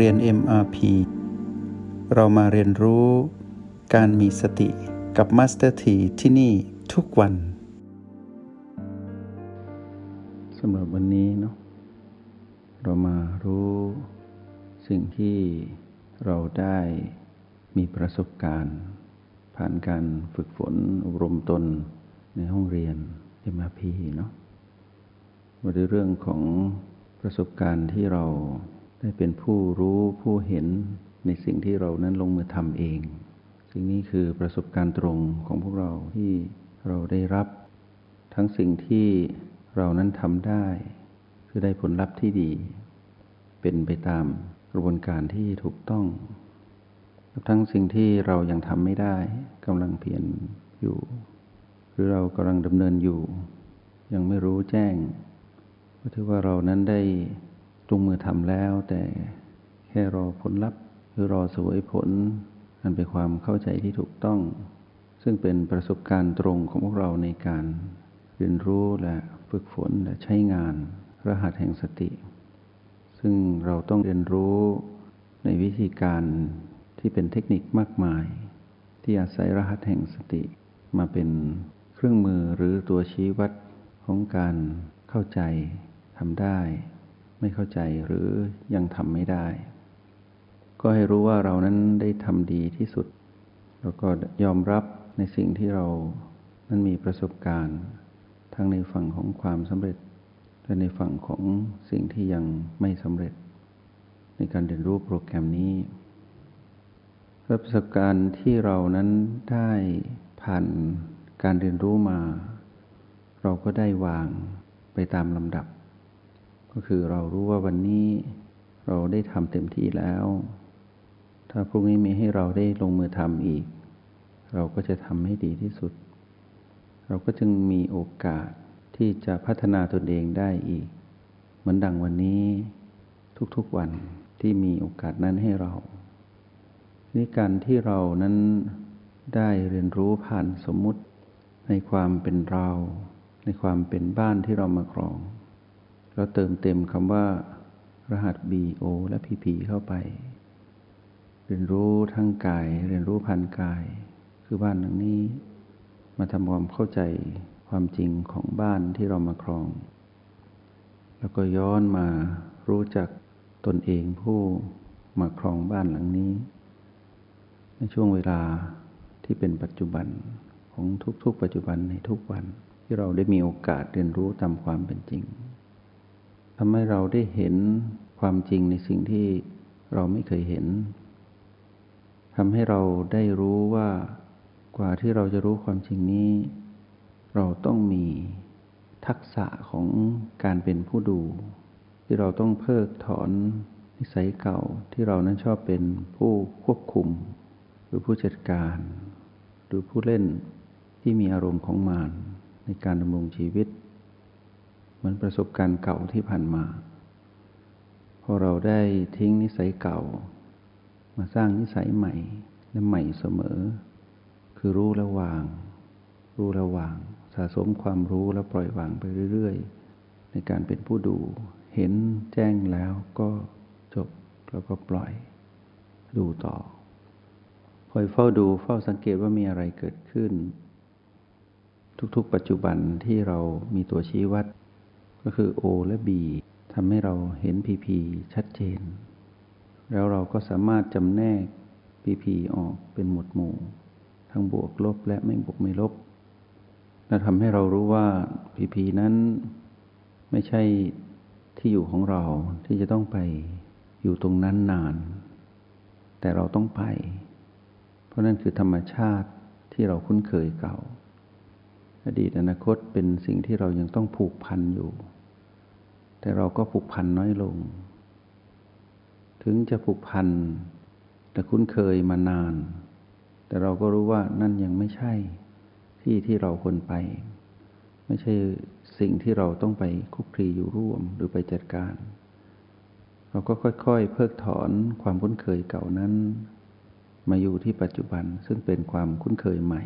เรียน MRP เรามาเรียนรู้การมีสติกับ Master T ที่ที่นี่ทุกวันสำหรับวันนี้เนาะเรามารู้สิ่งที่เราได้มีประสบการณ์ ผ่านการฝึกฝนอบรมตนในห้องเรียน MRP เนาะมาในเรื่องของประสบการณ์ที่เรา ได้เป็นผู้รู้ผู้เห็นในสิ่งที่เรานั้นลงมือทำเอง สิ่งนี้คือประสบการณ์ตรงของพวกเราที่เราได้รับ ทั้งสิ่งที่เรานั้นทำได้ คือได้ผลลัพธ์ที่ดี เป็นไปตามกระบวนการที่ถูกต้อง ทั้งสิ่งที่เรายังทำไม่ได้กำลังเพียรอยู่ หรือเรากำลังดำเนินอยู่ ยังไม่รู้แจ้งก็ถือว่าเรานั้นได้ ลงมือทำแล้ว แต่แค่รอผลลัพธ์หรือรอสวยผลอันเป็นความเข้าใจที่ถูกต้อง ซึ่งเป็นประสบการณ์ตรงของพวกเราในการเรียนรู้และฝึกฝนและใช้งานรหัสแห่งสติ ซึ่งเราต้องเรียนรู้ในวิธีการที่เป็นเทคนิคมากมาย ที่อาศัยรหัสแห่งสติ มาเป็นเครื่องมือหรือตัวชี้วัดของการเข้าใจทำได้ ไม่เข้าใจหรือยังทำไม่ได้ ก็ให้รู้ว่าเรานั้นได้ทำดีที่สุด แล้วก็ยอมรับในสิ่งที่เรานั้นมีประสบการณ์ ทั้งในฝั่งของความสำเร็จ และในฝั่งของสิ่งที่ยังไม่สำเร็จ ในการเรียนรู้โปรแกรมนี้ประสบการณ์ที่เรานั้นได้ผ่านการเรียนรู้มา เราก็ได้วางไปตามลำดับ ก็คือเรารู้ว่าวันนี้เราได้ทำเต็มที่แล้ว ถ้าพรุ่งนี้มีให้เราได้ลงมือทำอีก เราก็จะทำให้ดีที่สุด เราก็จึงมีโอกาสที่จะพัฒนาตนเองได้อีก เหมือนดังวันนี้ทุกๆวันที่มีโอกาสนั้นให้เรานี่การที่เรานั้นได้เรียนรู้ผ่านสมมุติในความเป็นเรา ในความเป็นบ้านที่เรามาครอง เราเติมเต็มคำว่ารหัส BO และ PP เข้าไป เรียนรู้ทั้งกาย เรียนรู้พันกาย คือบ้านหลังนี้ มาทำความเข้าใจความจริงของบ้านที่เรามาครอง แล้วก็ย้อนมารู้จักตนเองผู้มาครองบ้านหลังนี้ ในช่วงเวลาที่เป็นปัจจุบันของทุกๆ ปัจจุบันในทุกวันที่เราได้มีโอกาสเรียนรู้ตามความเป็นจริง ทำให้เราได้เห็นความจริงในสิ่งที่เราไม่เคยเห็นทำให้เราได้รู้ว่ากว่าที่เราจะรู้ความจริงนี้ เราต้องมีทักษะของการเป็นผู้ดู ที่เราต้องเพิกถอนนิสัยเก่าที่เรานั้นชอบเป็นผู้ควบคุม หรือผู้จัดการ หรือผู้เล่นที่มีอารมณ์ของมารในการดำรงชีวิต มือนประสบการณ์เก่าที่ผ่านมา พอเราได้ทิ้งนิสัยเก่า มาสร้างนิสัยใหม่และใหม่เสมอ คือรู้แล้วาง รู้แล้ววาง สะสมความรู้แล้วปล่อยวางไปเรื่อย ๆ ในการเป็นผู้ดู เห็นแจ้งแล้วก็จบแล้วก็ปล่อย ดูต่อคอยเฝ้าดูเฝ้าสังเกตว่ามีอะไรเกิดขึ้น ทุกๆ ปัจจุบันที่เรามีตัวชี้วัด ก็คือ O และ B ทำให้เราเห็น PP ชัดเจน แล้วเราก็สามารถจำแนก PP ออกเป็นหมวดหมู่ ทั้งบวกลบและไม่บวกไม่ลบ และทำให้เรารู้ว่า PP นั้นไม่ใช่ที่อยู่ของเราที่จะต้องไปอยู่ตรงนั้นนาน แต่เราต้องไป เพราะนั่นคือธรรมชาติที่เราคุ้นเคยเก่า อดีตอนาคตเป็นสิ่งที่เรายังต้องผูกพันอยู่ แต่เราก็ผูกพันน้อยลง ถึงจะผูกพันแต่คุ้นเคยมานาน แต่เราก็รู้ว่านั่นยังไม่ใช่ที่ที่เราควรไป ไม่ใช่สิ่งที่เราต้องไปคุกคีอยู่ร่วมหรือไปจัดการ เราก็ค่อยๆ เพิกถอนความคุ้นเคยเก่านั้น มาอยู่ที่ปัจจุบันซึ่งเป็นความคุ้นเคยใหม่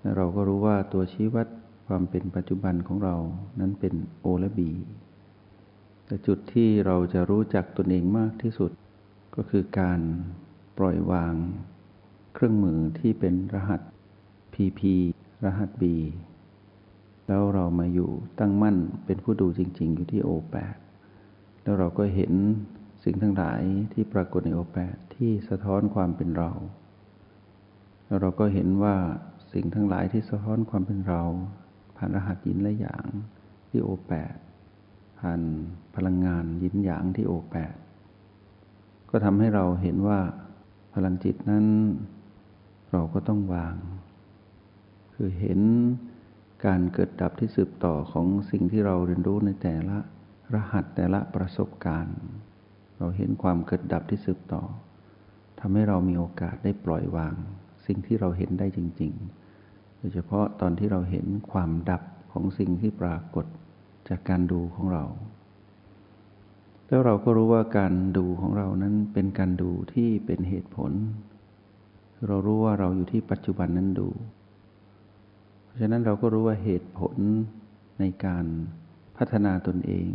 และเราก็รู้ว่าตัวชี้วัด ความเป็นปัจจุบันของเรานั้นเป็นโอและบี แต่จุดที่เราจะรู้จักตนเองมากที่สุด ก็คือการปล่อยวาง เครื่องมือที่เป็นรหัส PP รหัส B แล้วเรามาอยู่ตั้งมั่นเป็นผู้ดูจริง ๆ อยู่ที่ O8 แปดแล้วเราก็เห็นสิ่งทั้งหลายที่ปรากฏใน O8 ที่สะท้อนความเป็นเรา แล้วเราก็เห็นว่าสิ่งทั้งหลายที่สะท้อนความเป็นเรา ผ่านรหัสยินและหยางที่ O8 ผ่านพลังงานยินหยางที่ O8 ก็ทำให้เราเห็นว่าพลังจิตนั้น เราก็ต้องวาง คือเห็นการเกิดดับที่สืบต่อของสิ่งที่เราเรียนรู้ในแต่ละรหัสแต่ละประสบการณ์ เราเห็นความเกิดดับที่สืบต่อทำให้เรามีโอกาสได้ปล่อยวาง สิ่งที่เราเห็นได้จริง ๆ โดยเฉพาะตอนที่เราเห็นความดับของสิ่งที่ปรากฏจากการดูของเรา แล้วเราก็รู้ว่าการดูของเรานั้นเป็นการดูที่เป็นเหตุผล เรารู้ว่าเราอยู่ที่ปัจจุบันนั้นดู เพราะฉะนั้นเราก็รู้ว่าเหตุผลในการพัฒนาตนเอง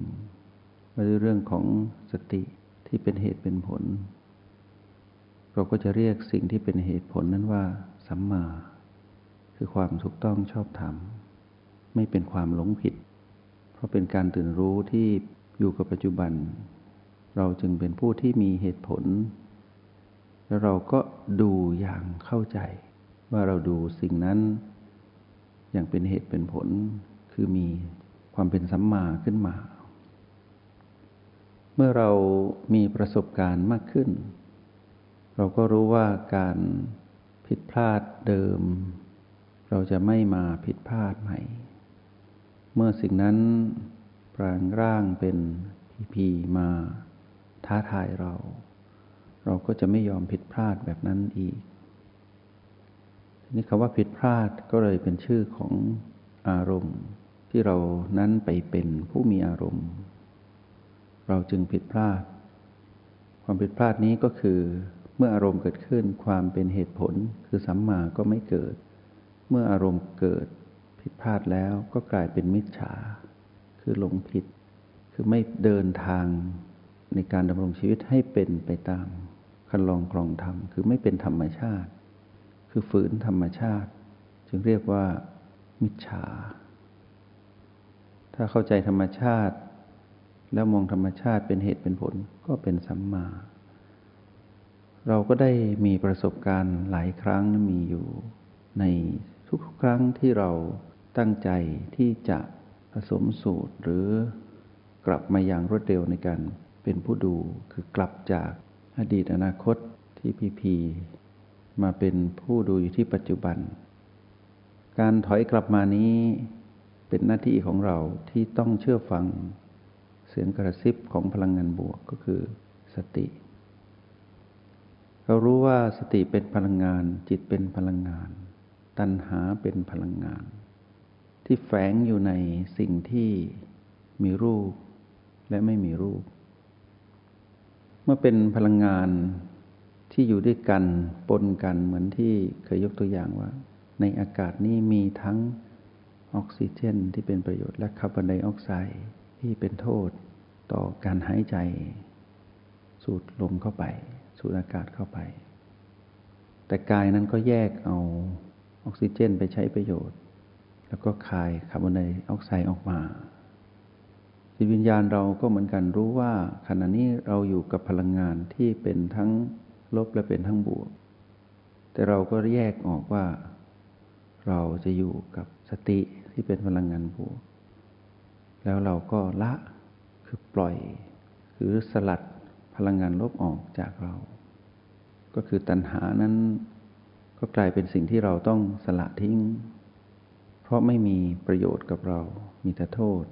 มาด้วยเรื่องของสติที่เป็นเหตุเป็นผล เราก็จะเรียกสิ่งที่เป็นเหตุผลนั้นว่าสัมมา คือความถูกต้องชอบธรรม ไม่เป็นความหลงผิด เพราะเป็นการตื่นรู้ที่อยู่กับปัจจุบัน เราจึงเป็นผู้ที่มีเหตุผล แล้วเราก็ดูอย่างเข้าใจ ว่าเราดูสิ่งนั้น อย่างเป็นเหตุเป็นผล คือมีความเป็นสัมมาขึ้นมา เมื่อเรามีประสบการณ์มากขึ้น เราก็รู้ว่าการผิดพลาดเดิม เราจะไม่มาผิดพลาดใหม่ เมื่อสิ่งนั้นปรางร่างเป็นพีพีมาท้าทายเรา เราก็จะไม่ยอมผิดพลาดแบบนั้นอีกนี่คำว่าผิดพลาดก็เลยเป็นชื่อของอารมณ์ ที่เรานั้นไปเป็นผู้มีอารมณ์ เราจึงผิดพลาด ความผิดพลาดนี้ก็คือ เมื่ออารมณ์เกิดขึ้นความเป็นเหตุผลคือสัมมาก็ไม่เกิด เมื่ออารมณ์เกิดผิดพลาดแล้วก็กลายเป็นมิจฉา คือหลงผิด คือไม่เดินทางในการดำรงชีวิตให้เป็นไปตามคันลองกรองธรรม คือไม่เป็นธรรมชาติ คือฝืนธรรมชาติ จึงเรียกว่า มิจฉา ถ้าเข้าใจธรรมชาติ แล้วมองธรรมชาติเป็นเหตุเป็นผลก็เป็นสัมมา เราก็ได้มีประสบการณ์หลายครั้งมีอยู่ใน ทุกครั้งที่เราตั้งใจที่จะผสมสูตรหรือกลับมาอย่างรวดเร็วในการเป็นผู้ดูคือกลับจากอดีตอนาคตที่พีพีมาเป็นผู้ดูอยู่ที่ปัจจุบัน การถอยกลับมานี้เป็นหน้าที่ของเราที่ต้องเชื่อฟังเสียงกระซิบของพลังงานบวกก็คือสติ เรารู้ว่าสติเป็นพลังงานจิตเป็นพลังงาน ตัณหาเป็นพลังงาน ที่แฝงอยู่ในสิ่งที่มีรูปและไม่มีรูป เมื่อเป็นพลังงานที่อยู่ด้วยกันปนกันเหมือนที่เคยยกตัวอย่างว่า ในอากาศนี้มีทั้งออกซิเจนที่เป็นประโยชน์และคาร์บอนไดออกไซด์ที่เป็นโทษต่อการหายใจ สูดลมเข้าไป สูดอากาศเข้าไป แต่กายนั้นก็แยกเอา ออกซิเจนไปใช้ประโยชน์ แล้วก็คายคาร์บอนไดออกไซด์ออกมาจิตวิญญาณเราก็เหมือนกันรู้ว่าขณะนี้เราอยู่กับพลังงานที่เป็นทั้งลบและเป็นทั้งบวก แต่เราก็แยกออกว่า เราจะอยู่กับสติที่เป็นพลังงานบวก แล้วเราก็ละคือปล่อยหรือสลัดพลังงานลบออกจากเรา ก็คือตัณหานั้น ก็กลายเป็นสิ่งที่เราต้องสละทิ้ง เพราะไม่มีประโยชน์กับเรา มีแต่โทษ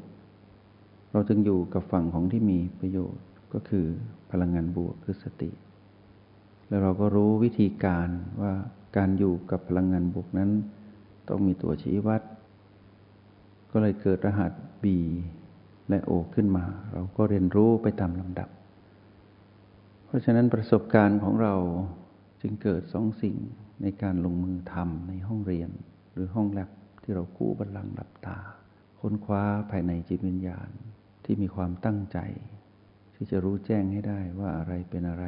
เราจึงอยู่กับฝั่งของที่มีประโยชน์ก็คือพลังงานบวกคือสติ แล้วเราก็รู้วิธีการว่าการอยู่กับพลังงานบวกนั้น ต้องมีตัวชี้วัด ก็เลยเกิดรหัส B และ O ขึ้นมา เราก็เรียนรู้ไปตามลำดับ เพราะฉะนั้นประสบการณ์ของเราจึงเกิดสองสิ่ง ในการลงมือทำในห้องเรียน หรือห้องแลบที่เราคู่บัลลังก์หลับตา ค้นคว้าภายในจิตวิญญาณที่มีความตั้งใจ ที่จะรู้แจ้งให้ได้ว่าอะไรเป็นอะไร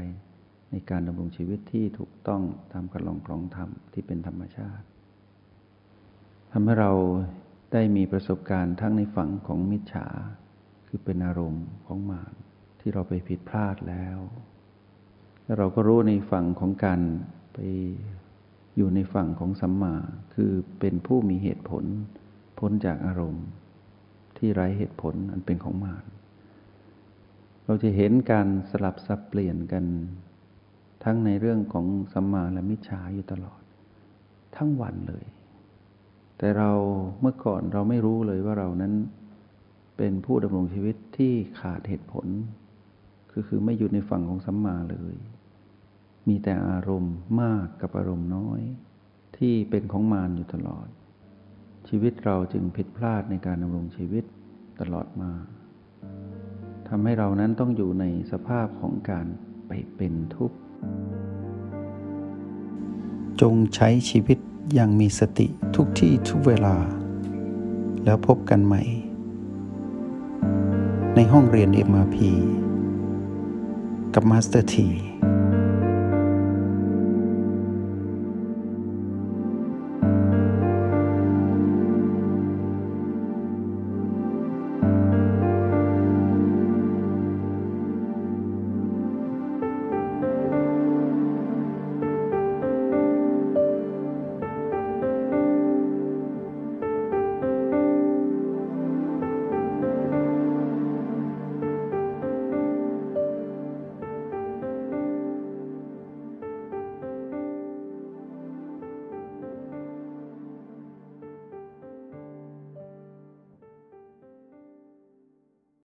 ในการดำรงชีวิตที่ถูกต้องตามกระลองครองธรรมที่เป็นธรรมชาติทำให้เราได้มีประสบการณ์ทั้งในฝั่งของมิจฉา คือเป็นอารมณ์ของมารที่เราไปผิดพลาดแล้ว แล้วเราก็รู้ในฝั่งของการไป อยู่ในฝั่งของสัมมา คือเป็นผู้มีเหตุผล พ้นจากอารมณ์ ที่ไร้เหตุผลอันเป็นของมารเราจะเห็นการสลับสับเปลี่ยนกัน ทั้งในเรื่องของสัมมาและมิจฉาอยู่ตลอด ทั้งวันเลย แต่เราเมื่อก่อนเราไม่รู้เลยว่าเรานั้น เป็นผู้ดำรงชีวิตที่ขาดเหตุผล คือคือไม่อยู่ในฝั่งของสัมมาเลย มีแต่อารมณ์มากกับอารมณ์น้อย ที่เป็นของมารอยู่ตลอด ชีวิตเราจึงผิดพลาดในการดำรงชีวิตตลอดมาทำให้เรานั้นต้องอยู่ในสภาพของการไปเป็นทุกข์ จงใช้ชีวิตอย่างมีสติทุกที่ทุกเวลา แล้วพบกันใหม่ ในห้องเรียน MRP กับมาสเตอร์ที